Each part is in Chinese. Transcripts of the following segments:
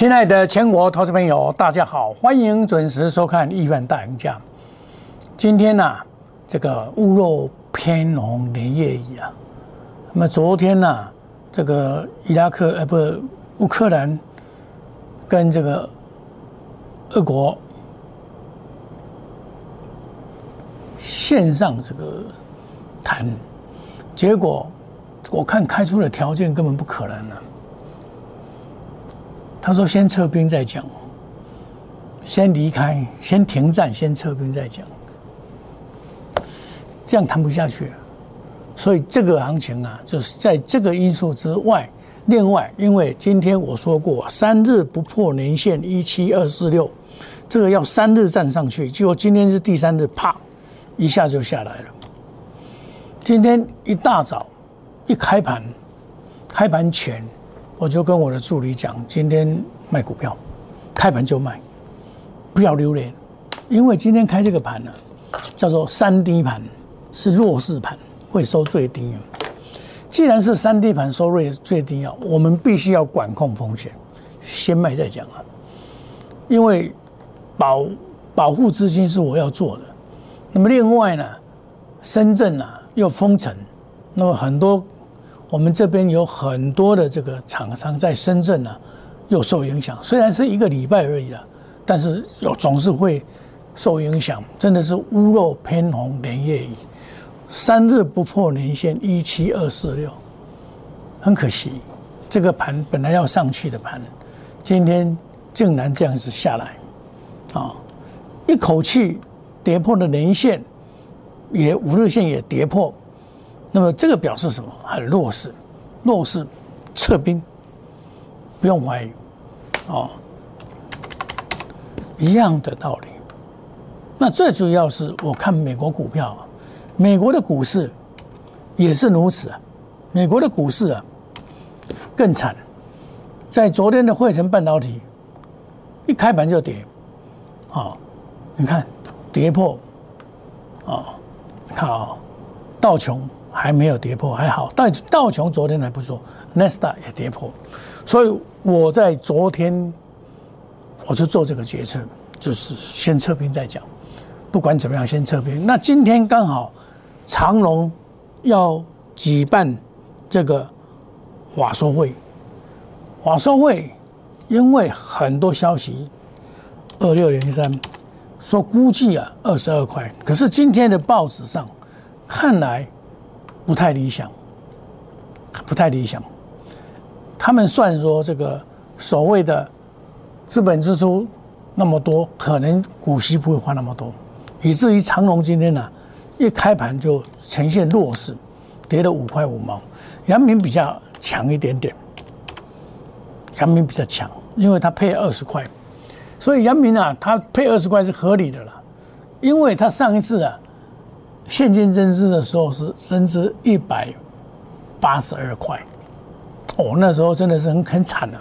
亲爱的全国投资朋友，大家好，欢迎准时收看《亿万大赢家》。今天呢、这个屋漏偏逢连夜雨啊。那么昨天呢、这个伊拉克呃不乌克兰跟这个俄国线上这个谈，结果我看开出的条件根本不可能啊。他说先撤兵再讲，先离开，先停战，先撤兵再讲，这样谈不下去。所以这个行情啊，就是在这个因素之外，另外，因为今天我说过，三日不破年线一七二四六，这个要三日站上去，结果今天是第三日，啪，一下就下来了。今天一大早一开盘，开盘前我就跟我的助理讲，今天卖股票，开盘就卖，不要留恋，因为今天开这个盘呢、叫做三低盘，是弱势盘，会收最低。既然是三低盘收瑞最低啊，我们必须要管控风险，先卖再讲啊，因为保保护资金是我要做的。那么另外呢，深圳啊又封城，那么很多我们这边有很多的这个厂商在深圳呢、又受影响，虽然是一个礼拜而已啊，但是有总是会受影响，真的是屋漏偏逢连夜雨，三日不破年线一七二四六，很可惜，这个盘本来要上去的盘，今天竟然这样子下来，啊，一口气跌破了年线，也五日线也跌破，那么这个表示什么？很弱势，弱势撤兵，不用怀疑，哦，一样的道理。那最主要是我看美国股票啊，美国的股市也是如此啊，美国的股市啊更惨，在昨天的汇成半导体一开盘就跌，啊、你看跌破，啊、看啊、道琼还没有跌破，还好，但道琼昨天还不错 n e s t a 也跌破，所以我在昨天我就做这个决策，就是先撤兵再讲，不管怎么样先撤兵。那今天刚好长隆要举办这个华硕会，华硕会因为很多消息，二六零三说估计啊二十二块，可是今天的报纸上看来不太理想，不太理想。他们算说这个所谓的资本支出那么多，可能股息不会花那么多，以至于长隆今天呢、一开盘就呈现弱势，跌了五块五毛。阳明比较强一点点，阳明比较强，因为它配二十块，所以阳明啊，它配二十块是合理的啦，因为它上一次啊现金增资的时候是增资一百八十二块，哦，那时候真的是很很惨的、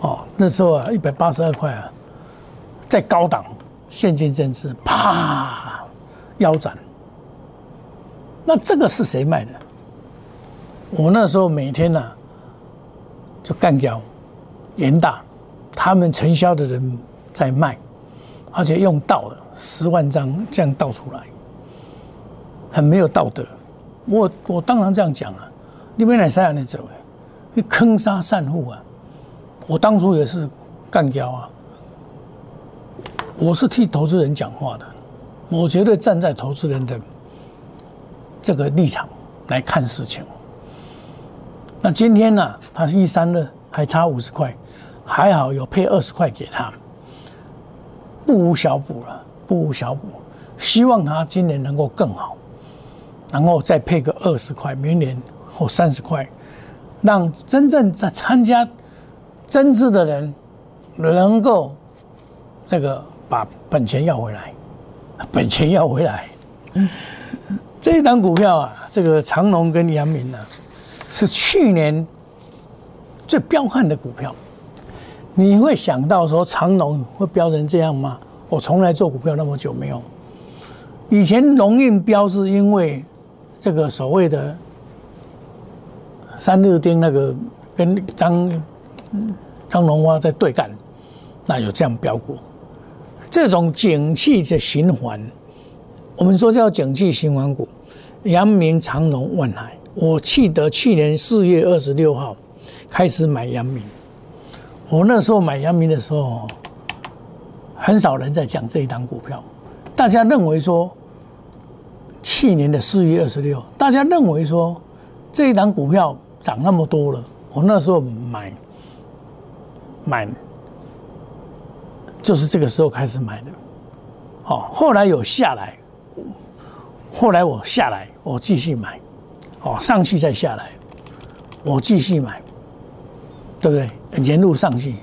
哦，那时候啊，一百八十二块啊，在高档现金增资，啪腰斩。那这个是谁卖的？我那时候每天呢、就干掉严大，他们承销的人在卖，而且用倒的十万张这样倒出来，很没有道德。我我当然这样讲啊，你们来塞样的走，你坑杀散户啊！我当初也是干掉啊，我是替投资人讲话的，我绝对站在投资人的这个立场来看事情。那今天呢、他是一三二，还差五十块，还好有配二十块给他，不无小补了，不无小补。希望他今年能够更好，然后再配个二十块，明年或三十块，让真正在参加增资的人能够这个把本钱要回来，本钱要回来。这一档股票啊，这个长隆跟阳明呢、是去年最彪悍的股票。你会想到说长隆会飙成这样吗？我从来做股票那么久没有。以前龙运标是因为这个所谓的三日丁那个跟张张龙蛙在对干，那有这样标过。这种景气的循环，我们说叫景气循环股，阳明、长隆、万海。我记得去年四月二十六号开始买阳明，我那时候买阳明的时候，很少人在讲这一档股票，大家认为说。去年的四月二十六，大家认为说这一档股票涨那么多了，我那时候买买就是这个时候开始买的，哦，后来有下来，后来我下来，我继续买，哦，上去再下来，我继续买，对不对？沿路上去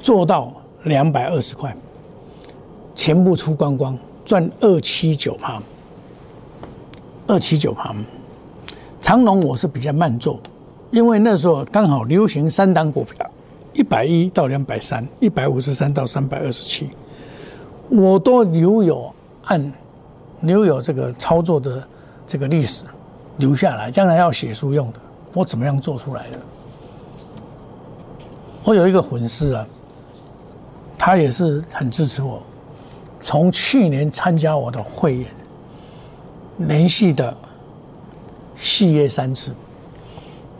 做到两百二十块，全部出光光，赚二七九趴。二七九盘，长隆我是比较慢做，因为那时候刚好流行三档股票，一百一到两百三，一百五十三到三百二十七，我都留有按留有这个操作的这个历史留下来，将来要写书用的，我怎么样做出来的？我有一个粉丝啊，他也是很支持我，从去年参加我的会员。连续的续约三次，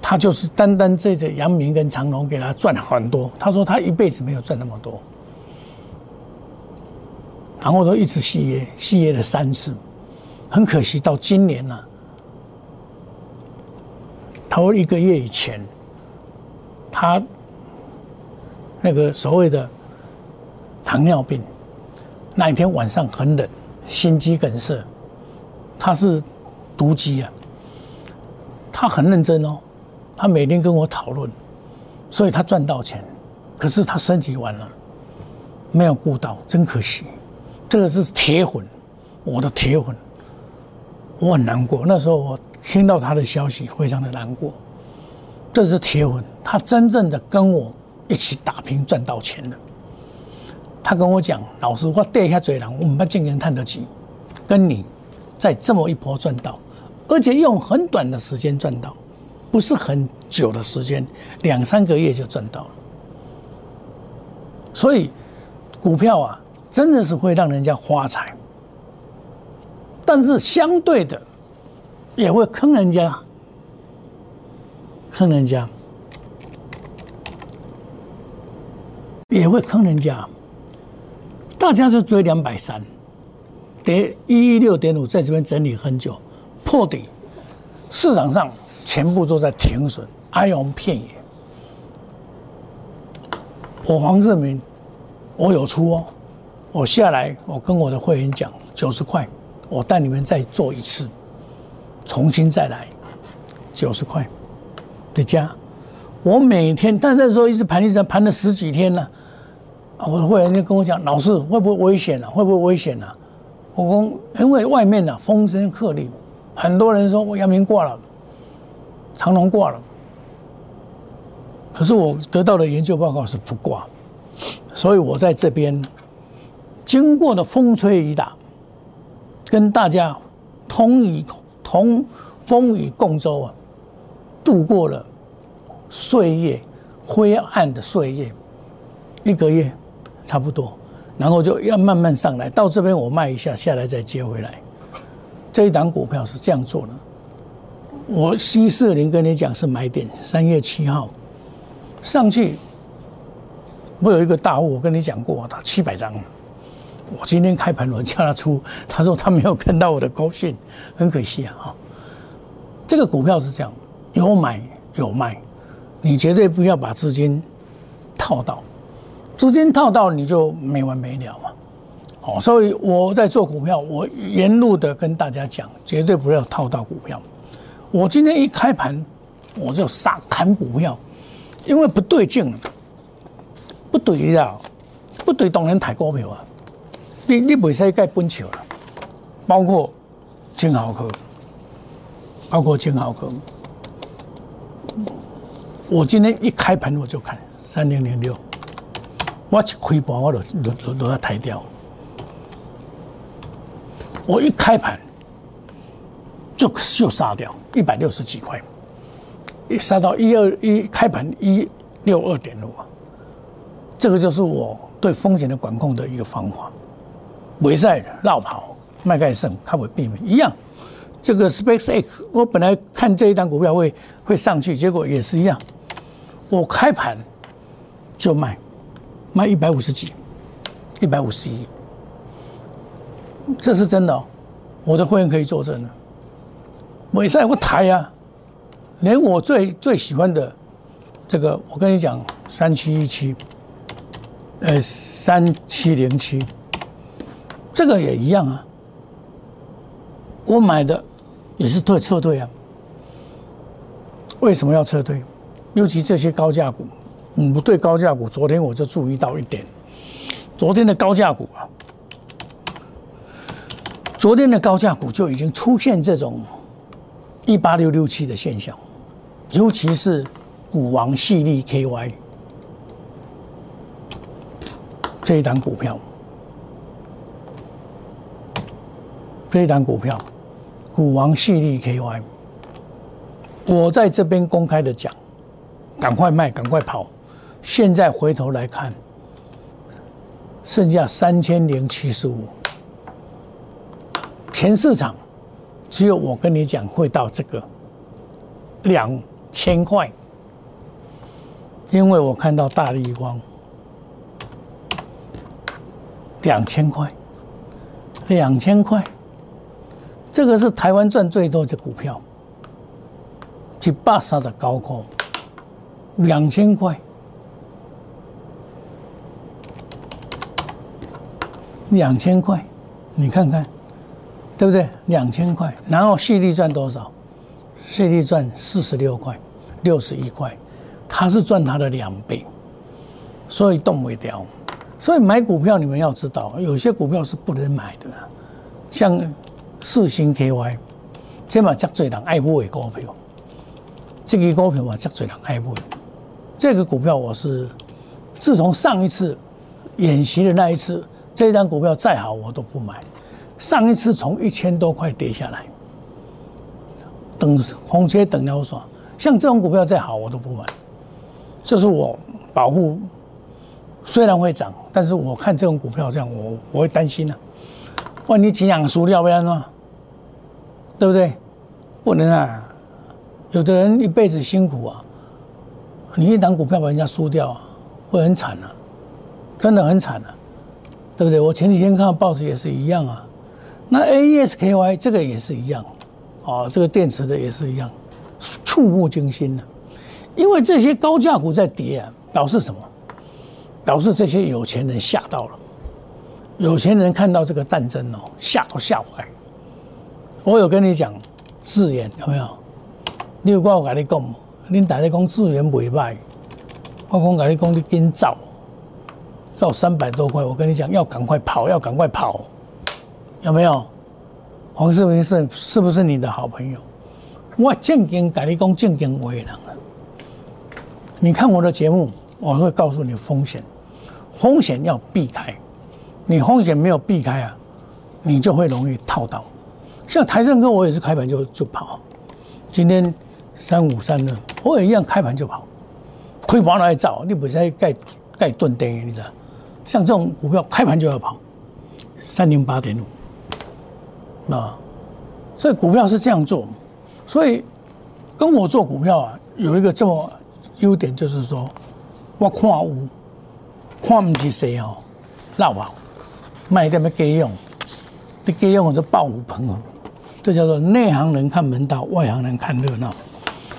他就是单单这这杨明跟长隆给他赚很多。他说他一辈子没有赚那么多，然后都一直续约，续约了三次。很可惜，到今年呢，头一个月以前，他那个所谓的糖尿病，那一天晚上很冷，心肌梗塞。他是毒鸡啊，他很认真哦，他每天跟我讨论，所以他赚到钱，可是他升级完了，没有顾到，真可惜。这个是铁粉，我的铁粉，我很难过。那时候我听到他的消息，非常的难过。这是铁粉，他真正的跟我一起打拼赚到钱的。他跟我讲：“老师，我带一下嘴人，我们把经验探得起，跟你。”在这么一波赚到，而且用很短的时间赚到，不是很久的时间，两三个月就赚到了。所以，股票啊，真的是会让人家发财，但是相对的，也会坑人家，坑人家，也会坑人家。大家就追两百三。跌一一六点五，在这边整理很久，破底，市场上全部都在停损，哀鸿遍野。我黄志明，我有出哦，我下来，我跟我的会员讲九十块，我带你们再做一次，重新再来，九十块的加，我每天，但那时候一直盘一直盘了十几天了，我的会员就跟我讲，老师会不会危险啊？会不会危险啊？我公，因为外面呢风声鹤唳，很多人说我阳明挂了，长隆挂了，可是我得到的研究报告是不挂，所以我在这边经过的风吹雨打，跟大家同与同风雨共舟啊，度过了岁月灰暗的岁月，一个月差不多。然后就要慢慢上来，到这边我卖一下，下来再接回来。这一档股票是这样做的。我 C 四零跟你讲是买点，三月七号上去，我有一个大户，我跟你讲过，他七百张。我今天开盘我叫他出，他说他没有看到我的高兴，很可惜啊。这个股票是这样，有买有卖，你绝对不要把资金套到。资金套到你就没完没了嘛，哦，所以我在做股票，我沿路的跟大家讲，绝对不要套到股票。我今天一开盘，我就杀砍股票，因为不对劲，不对呀，不对，当然抬股票啊。你你袂使盖本球了，包括金豪科，包括金豪科。我今天一开盘我就看三零零六。我一开盘我就落落落在抬掉，我一开盘就就杀掉一百六十几块，一杀到一二一开盘一六二点五，这个就是我对风险的管控的一个方法。维赛绕跑，麦盖胜，看我避免一样。这个 SpaceX，我本来看这一单股票会会上去，结果也是一样。我开盘就卖，卖一百五十几，一百五十一，这是真的。我的会员可以作证的。美赛我抬呀，连我最最喜欢的这个，我跟你讲，三七一七，呃，三七零七。这个也一样啊，我买的也是退撤退啊。为什么要撤退？尤其这些高价股，嗯，对高价股，昨天我就注意到一点，昨天的高价股啊，昨天的高价股就已经出现这种一八六六七的现象，尤其是股王系利 KY 这一档股票。这一档股票，股王系利 KY，我在这边公开的讲，赶快卖，赶快跑。现在回头来看，剩下三千零七十五，全市场只有我跟你讲会到这个两千块，因为我看到大立光两千块，两千块。这个是台湾赚最多的股票，一百三十高块，两千块，两千块，你看看，对不对？两千块，然后细利赚多少？细利赚四十六块，六十一块，他是赚他的两倍，所以动不掉。所以买股票你们要知道，有些股票是不能买的，像。四星 KY，这嘛真多人爱买的股票，这个股票嘛真多人爱买。这个股票我是自从上一次演习的那一次，这一张股票再好我都不买。上一次从一千多块跌下来，等红切等了耍，像这种股票再好我都不买。这是我保护，虽然会涨，但是我看这种股票这样，我我会担心啊。万一钱养输掉不然呢？对不对？不能啊！有的人一辈子辛苦啊，你一档股票把人家输掉啊，会很惨啊，真的很惨啊，对不对？我前几天看到报纸也是一样啊。那 A E S K Y 这个也是一样，啊，这个电池的也是一样，触目惊心的。因为这些高价股在跌啊，表示什么？表示这些有钱人吓到了。有钱人看到这个战争哦，吓都吓坏。我有跟你讲资源有没有？你有我跟你讲，你大家讲资源袂歹，我讲跟你讲你紧造，造三百多块，我跟你讲要赶快跑，要赶快跑，有没有？黄世明是是不是你的好朋友？我正经跟你讲正经话人啊。你看我的节目，我会告诉你风险，风险要避开。你风险没有避开啊，你就会容易套到。像台盛哥，我也是开盘就就跑。今天三五三的，我也一样开盘就跑。亏盘来找，你不是在盖盖盾跌，你知道？像这种股票开盘就要跑，三零八点五，那所以股票是这样做。所以跟我做股票啊，有一个这么优点，就是说我看无看不起谁哦，老跑。卖点么给用，你给用我就爆无朋友，这叫做内行人看门道，外行人看热闹。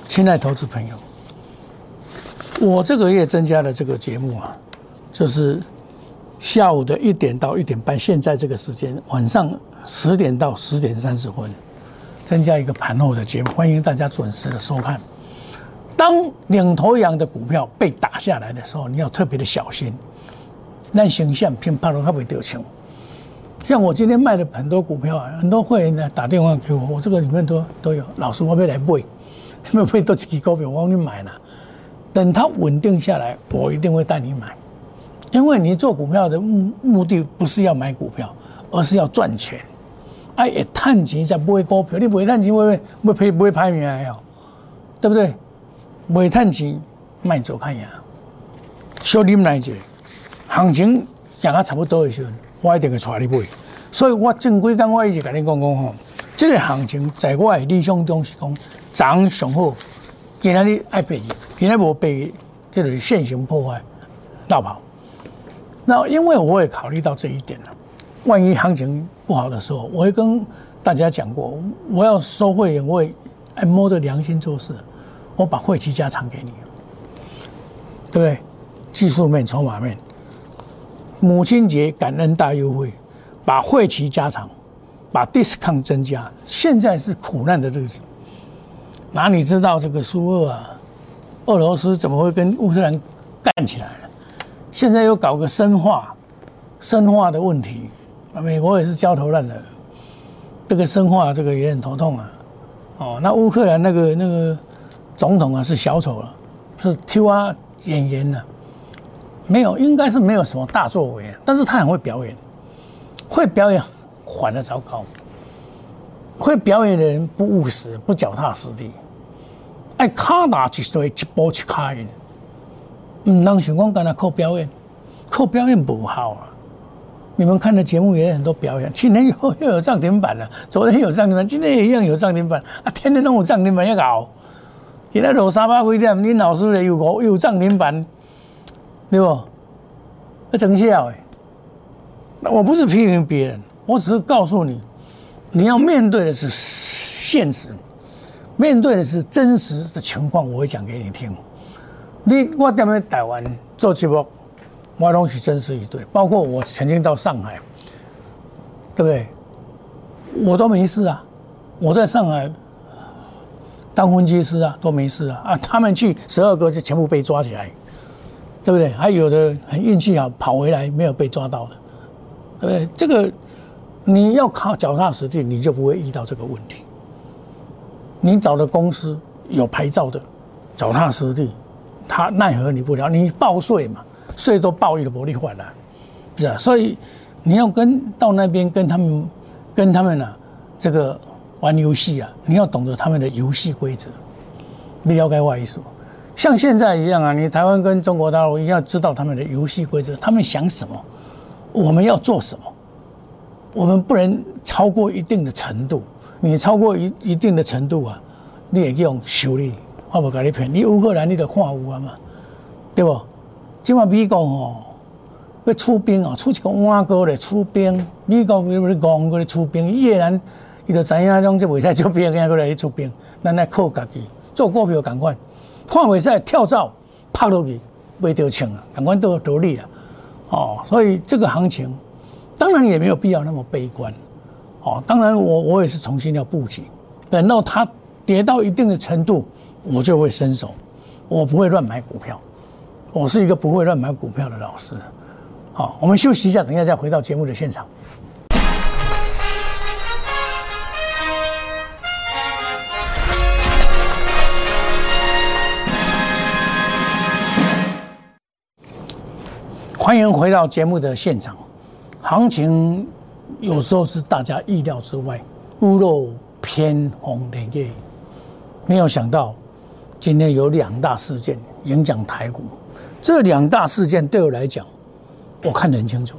亲爱投资朋友，我这个月增加的这个节目啊，就是下午的一点到一点半，现在这个时间，晚上十点到十点三十分，增加一个盘后的节目，欢迎大家准时的收看。当领头羊的股票被打下来的时候，你要特别的小心，那形象偏怕到它会掉钱。像我今天卖的很多股票啊，很多会员呢打电话给我，我这个里面都都有。老师，我要来买，要买多几股票，我帮你买了。等它稳定下来，我一定会带你买。因为你做股票的目目的不是要买股票，而是要赚钱。哎，探钱才不会股票，你不会探钱会会会不会排名啊？对不对？不会探钱，卖走看呀。小你们来者，行情行啊差不多的时候，我一定会带你买。所以我正规讲，我一直跟你讲讲吼，这个行情在我的理想中是讲涨上好，今仔日爱赔，今仔无赔，这就是现行破坏绕跑。那因为我也考虑到这一点了，万一行情不好的时候，我会跟大家讲过，我要收会员，我爱摸着良心做事，我把会期加长给你，对不对？技术面、筹码面，母亲节感恩大优惠。把会期加长，把 discount 增加。现在是苦难的日子，哪里知道这个苏俄啊，俄罗斯怎么会跟乌克兰干起来了？现在又搞个生化，生化的问题，美国也是焦头烂额。这个生化这个也很头痛啊。哦，那乌克兰那个那个总统啊是小丑了，是 T 啊演员呢，没有，应该是没有什么大作为，但是他很会表演。会表演反的糟糕，会表演的人不务实，不脚踏实地，爱卡打一堆一波一卡的，嗯，让想讲干那靠表演，靠表演不好啊！你们看的节目也有很多表演，今天又又有涨停板了，昨天有涨停板，今天也一样有涨停板啊！天天都有涨停板要搞，今天落三百几点，林老师的又又有涨停板，对不？要真笑那！我不是批评别人，我只是告诉你，你要面对的是现实，面对的是真实的情况。我会讲给你听。你我在台湾做节目，我拢是真实一对。包括我曾经到上海，对不对？我都没事啊。我在上海当分机师啊，都没事啊。啊，他们去十二个就全部被抓起来，对不对？还有的很运气好，跑回来没有被抓到的。对不对，这个你要靠脚踏实地，你就不会遇到这个问题。你找的公司有牌照的，脚踏实地，他奈何你不了。你报税嘛，税都报一个薄利换了，是啊。所以你要跟到那边跟他们，跟他们啊，这个玩游戏啊，你要懂得他们的游戏规则，你了解我意思。像现在一样啊，你台湾跟中国大陆一样，知道他们的游戏规则，他们想什么。我们要做什么？我们不能超过一定的程度。你超过一一定的程度啊，你也用修理，我不跟你骗。你乌克兰你得看有啊嘛，对不？今晚美国哦，要出兵哦，出一个碗糕来出兵。美国为为讲过来出兵，越南伊就知影种就袂使出兵，个过来出兵。咱来靠家己做股票，赶快看袂使跳蚤拍落去，袂得枪啊，赶快都独立啊。哦，所以这个行情，当然也没有必要那么悲观。哦，当然我我也是重新要布局，等到它跌到一定的程度，我就会伸手，我不会乱买股票。我是一个不会乱买股票的老师。好，我们休息一下，等一下再回到节目的现场。欢迎回到节目的现场。行情有时候是大家意料之外，屋漏偏逢连夜雨。没有想到今天有两大事件影响台股。这两大事件对我来讲，我看得很清楚。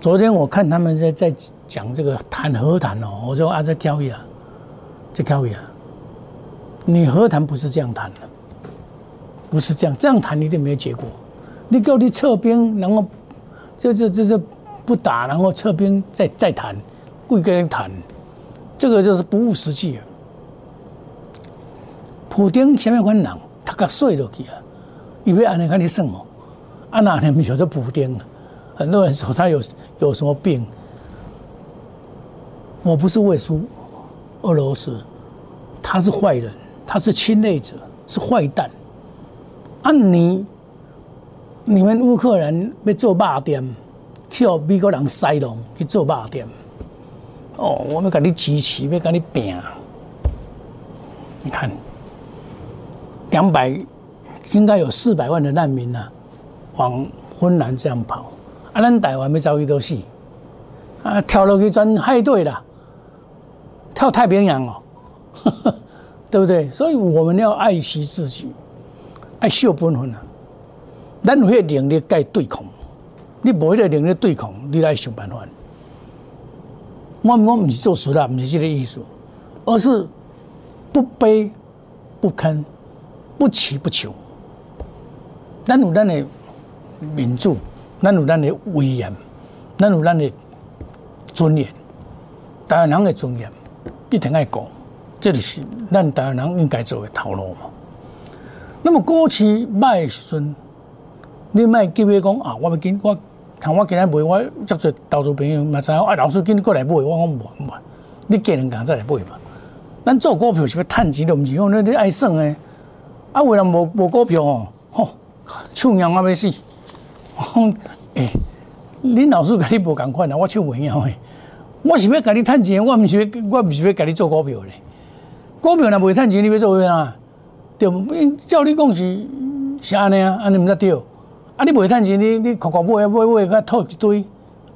昨天我看他们在在讲这个谈和谈哦，我说啊，这交易啊，这交易啊，你和谈不是这样谈的，不是这样，这样谈一定没有结果。你叫你撤兵，然后这这这这不打，然后撤兵再再谈，贵跟人谈，这个就是不务实际啊。普京什么款人，他个睡落去啊，以为安尼跟你算哦，啊那你们晓得普丁啊？很多人说他有有什么病，我不是为输俄罗斯，他是坏人，他是侵略者，是坏蛋，啊你。你们乌克兰要做肉店，去美国人塞隆去做肉店。哦，我们给你支持，要给你拼。你看，两百应该有四百万的难民呐，往芬兰这样跑。啊，咱台湾没遭遇到死，啊，跳落去转海队了，跳太平洋哦，对不对？所以我们要爱惜自己，爱惜本分啊。咱有迄能力该对抗，你无迄个能力对抗，你来想办法。我我唔是做事啦，唔是这个意思，而是不卑不吭，不乞不求。咱有咱的民主，咱有咱的威严，咱有咱的尊严，台湾人的尊严一定爱讲，这就是咱台湾人应该做的头路嘛。那么过去卖时阵，你卖急于讲啊，我要紧我。看我今日买，我足侪投资朋友嘛知影，啊老师今日过来买，我讲唔唔，你过两工再来买嘛。咱做股票是要趁钱，的毋是讲你你爱算诶。啊，为人无无股票哦，吼，手痒啊要死。我讲，诶，恁老师甲你无共款啊，我手袂痒诶。我是要甲你趁钱，我毋是要，我毋是要甲你做股票咧。股票若袂趁钱，你要做啥？对毋？照你讲是是安尼啊，安尼毋则对。啊！你袂趁钱，你你哭哭买买买，甲吐一堆，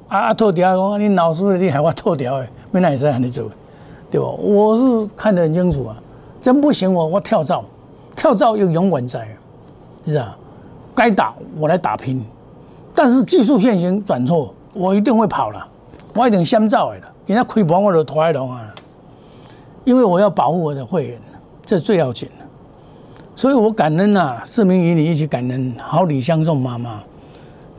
啊啊吐掉讲，恁老师你害我吐掉诶，要哪会使安尼做？对无？我是看得很清楚啊，真不行我我跳槽，跳蚤又永远在，是啊，该打我来打拼，但是技术线型转错，我一定会跑了，我一定先走的了，人家亏盘我都拖来龙啊，因为我要保护我的会员，这最要紧的。所以我感恩呐，市民与你一起感恩，好礼相送妈妈，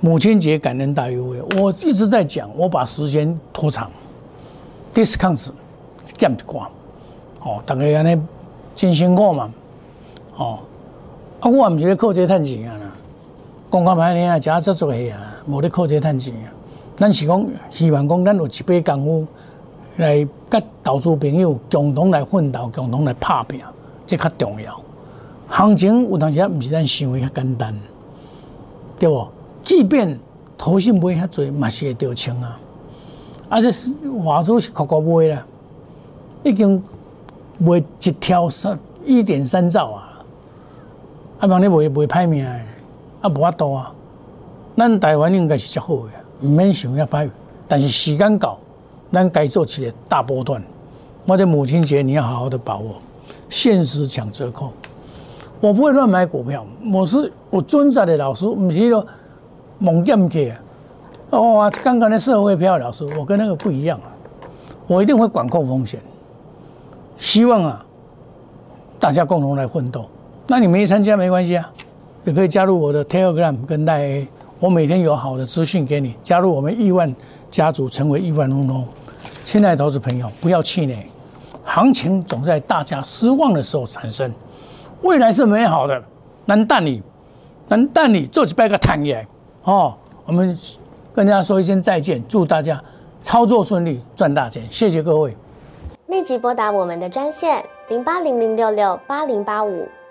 母亲节感恩大于为。我一直在讲，我把时间拖长，discount 减一寡，哦，大家安尼真辛苦嘛，哦，啊，我唔是咧靠这赚钱啊啦，讲讲歹听啊，食足足个啊，无咧靠这赚钱啊，咱是讲希望讲咱有一笔功夫来甲投资朋友共同来奋斗，共同来拍拼，这较重要。行情有当时也毋是咱想的遐简单，对不？即便投信买遐多，嘛是会得清啊。而且华数是酷酷买啦，已经卖一条三一点三兆啊。啊，望你卖卖歹命的，啊无法度啊。咱台湾应该是较好的，毋免想遐歹。但是时间到，咱该做起来大波段。我的母亲节你要好好的把握，限时抢折扣。我不会乱买股票，我是我尊在的老师，不是说猛进去。哦，刚刚的社会票老师，我跟那个不一样啊，我一定会管控风险。希望啊，大家共同来奋斗。那你没参加没关系啊，也可以加入我的 Telegram 跟大 A，我每天有好的资讯给你。加入我们亿万家族，成为亿万富翁。亲爱的投资朋友，不要气馁，行情总在大家失望的时候产生。未来是美好的，能带你，能带你做几百个坦言哦。我们跟大家说一声再见，祝大家操作顺利，赚大钱。谢谢各位。立即拨打我们的专线零八零零六六八零八五